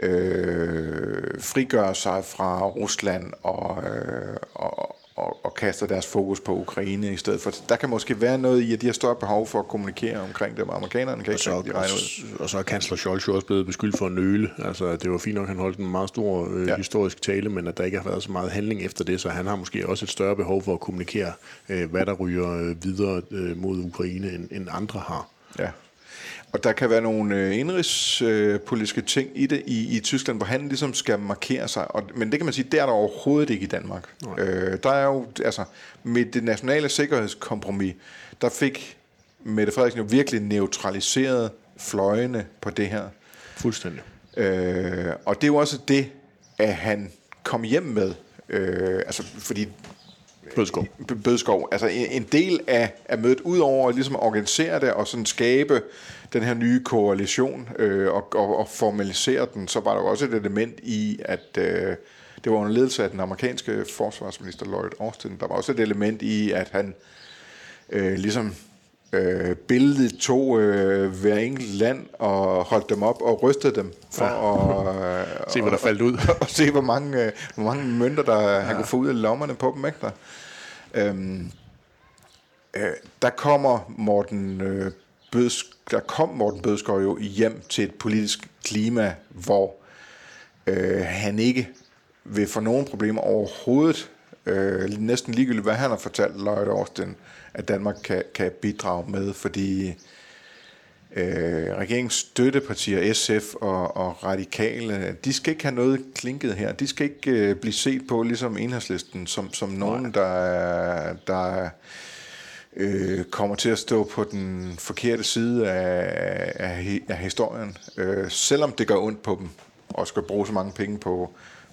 øh, frigør sig fra Rusland og, øh, og, og, og kaster deres fokus på Ukraine i stedet for. Der kan måske være noget i, at de har større behov for at kommunikere omkring det, men amerikanerne kan og ikke så, regne ud. Og så er kansler Scholz jo også blevet beskyldt for at nøle. Altså, det var fint nok, at han holdt en meget stor øh, ja. historisk tale, men at der ikke har været så meget handling efter det, så han har måske også et større behov for at kommunikere, øh, hvad der ryger øh, videre øh, mod Ukraine, end, end andre har. Ja. Og der kan være nogle øh, indrigspolitiske ting i det i, i Tyskland, hvor han ligesom skal markere sig. Og, men det kan man sige, det er der overhovedet ikke i Danmark. Øh, der er jo, altså, med det nationale sikkerhedskompromis, der fik Mette Frederiksen jo virkelig neutraliseret fløjene på det her. Fuldstændig. Øh, og det er jo også det, at han kom hjem med. Øh, altså, fordi Bødskov. Bødskov. Altså en del af, af mødet, udover ligesom at ligesom organisere det og sådan skabe den her nye koalition øh, og, og, og formalisere den, så var der jo også et element i, at øh, det var under ledelse af den amerikanske forsvarsminister Lloyd Austin. Der var også et element i, at han øh, ligesom øh, billedet tog øh, hver enkelt land og holdt dem op og rystede dem for ja. at <laughs> se, hvad der faldt ud. <laughs> og se, hvor mange, øh, hvor mange mønter, der ja. han kunne få ud af lommerne på dem. Ikke der? Øhm, øh, der kommer Morten øh, Bøds, der kom Morten Bødskov jo hjem til et politisk klima, hvor øh, han ikke vil få nogen problemer overhovedet, øh, næsten ligegyldigt hvad han har fortalt Lloyd Austin, at Danmark kan, kan bidrage med, fordi øh, regeringens støttepartier, SF og, og radikale, de skal ikke have noget klinket her. De skal ikke øh, blive set på ligesom enhedslisten, som, som nogen, der, der øh, kommer til at stå på den forkerte side af, af, af historien, øh, selvom det gør ondt på dem, og skal bruge så mange penge på,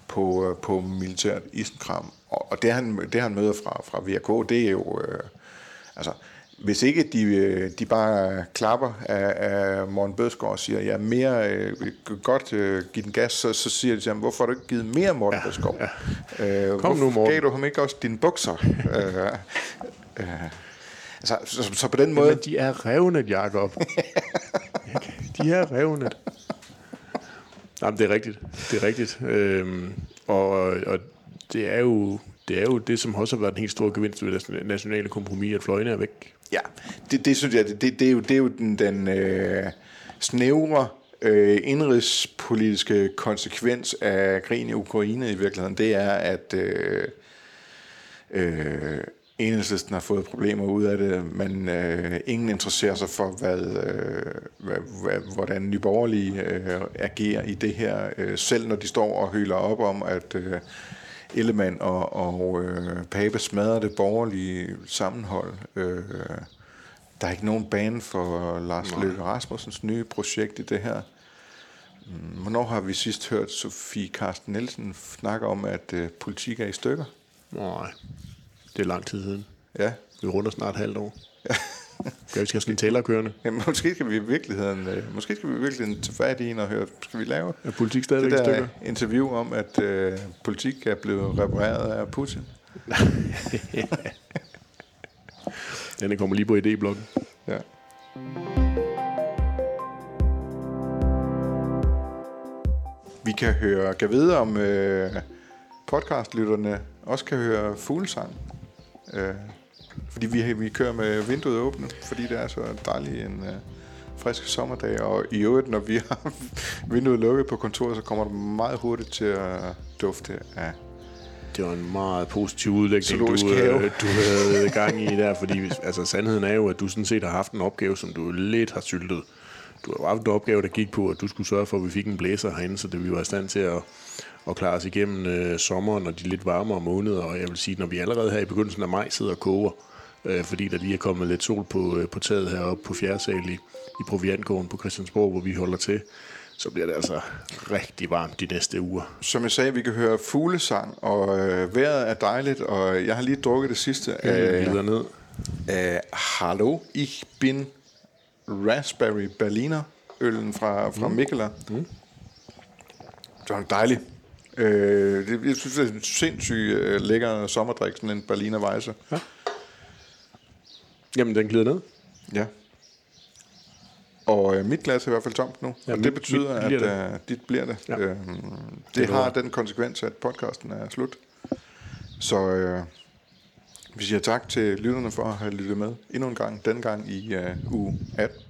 på, øh, på militært isenkram. Og, og det, han, det, han møder fra, fra VK, det er jo... Øh, altså, hvis ikke de, øh, de bare klapper af, af Morten Bødskov og siger, ja, mere øh, godt øh, give den gas, så, så siger de til ham, hvorfor har du ikke givet mere Morten ja, Bødskov? Ja. Øh, Kom nu, Morten. gav du ham ikke også dine bukser? <laughs> øh, øh, altså, så, så, så på den måde... Jamen, de er revnet, Jacob. <laughs> de er revnet. Jamen, det er rigtigt. Det er rigtigt. Øhm, og, og det er jo det er jo det, som også har været en helt stor gevinst ved det nationale kompromis, at fløjene er væk. Ja, det, det synes jeg, det, det, er, jo, det er jo den, den øh, snævre øh, indrigspolitiske konsekvens af krigen i Ukraine i virkeligheden, det er, at øh, øh, enhedslisten har fået problemer ud af det, men øh, ingen interesserer sig for, hvad, øh, hvad, hvad, hvordan Nye Borgerlige øh, agerer i det her, øh, selv når de står og høler op om, at øh, Ellemann og, og øh, Pape smadrer det borgerlige sammenhold. Øh, der er ikke nogen bane for Lars Nej. Løkke Rasmussens nye projekt i det her. Mm, hvornår har vi sidst hørt Sofie Carsten Nielsen snakke om, at øh, politik er i stykker? Nej, det er lang tid siden. Ja. Vi runder snart halvt år. Ja. <laughs> Skal vi skal have sådan en tæller kørende? Ja, måske skal vi i virkeligheden, øh, måske skal vi i virkeligheden tage fat i en og høre, skal vi lave er politik stadigvæk det der stykker? interview om, at øh, politik er blevet repareret af Putin? <laughs> Den kommer lige på idéblokken. Ja. Vi kan høre, kan vide om øh, podcastlytterne også kan høre fuglesang. Øh, fordi vi, vi kører med vinduet åbent, fordi det er så dejligt en uh, frisk sommerdag. Og i øvrigt, når vi har <laughs> vinduet lukket på kontoret, så kommer det meget hurtigt til at dufte af det var en meget positiv udlægning, du, øh, du havde gang i der, fordi altså, sandheden er jo, at du sådan set har haft en opgave, som du lidt har syltet. Du har haft en opgave, der gik på, at du skulle sørge for, at vi fik en blæser herinde, så det vi var i stand til at, at klare os igennem øh, sommeren og de lidt varmere måneder. Og jeg vil sige, når vi allerede her i begyndelsen af maj sidder og koger, øh, fordi der lige er kommet lidt sol på, øh, på taget heroppe på fjerde sal i, i Proviantgården på Christiansborg, hvor vi holder til, så bliver det altså rigtig varmt de næste uger. Som jeg sagde, vi kan høre fuglesang, og øh, vejret er dejligt, og jeg har lige drukket det sidste. Øh, ned. Øh, Hallo, ich bin Raspberry Berliner, øllen fra, fra mm. Mikkeler. Mm. Det var en dejlig. Øh, det, jeg synes, det er en sindssygt øh, lækker sommerdrik, sådan en Berliner Weisse. Ja. Jamen, den glider ned. Ja. Og øh, mit glas er i hvert fald tomt nu, ja, og mit, det betyder, mit at øh, dit bliver det. Ja. Øhm, det, det har den konsekvens, at podcasten er slut. Så øh, vi siger tak til lytterne for at have lyttet med endnu en gang, den gang i uh, uge 18.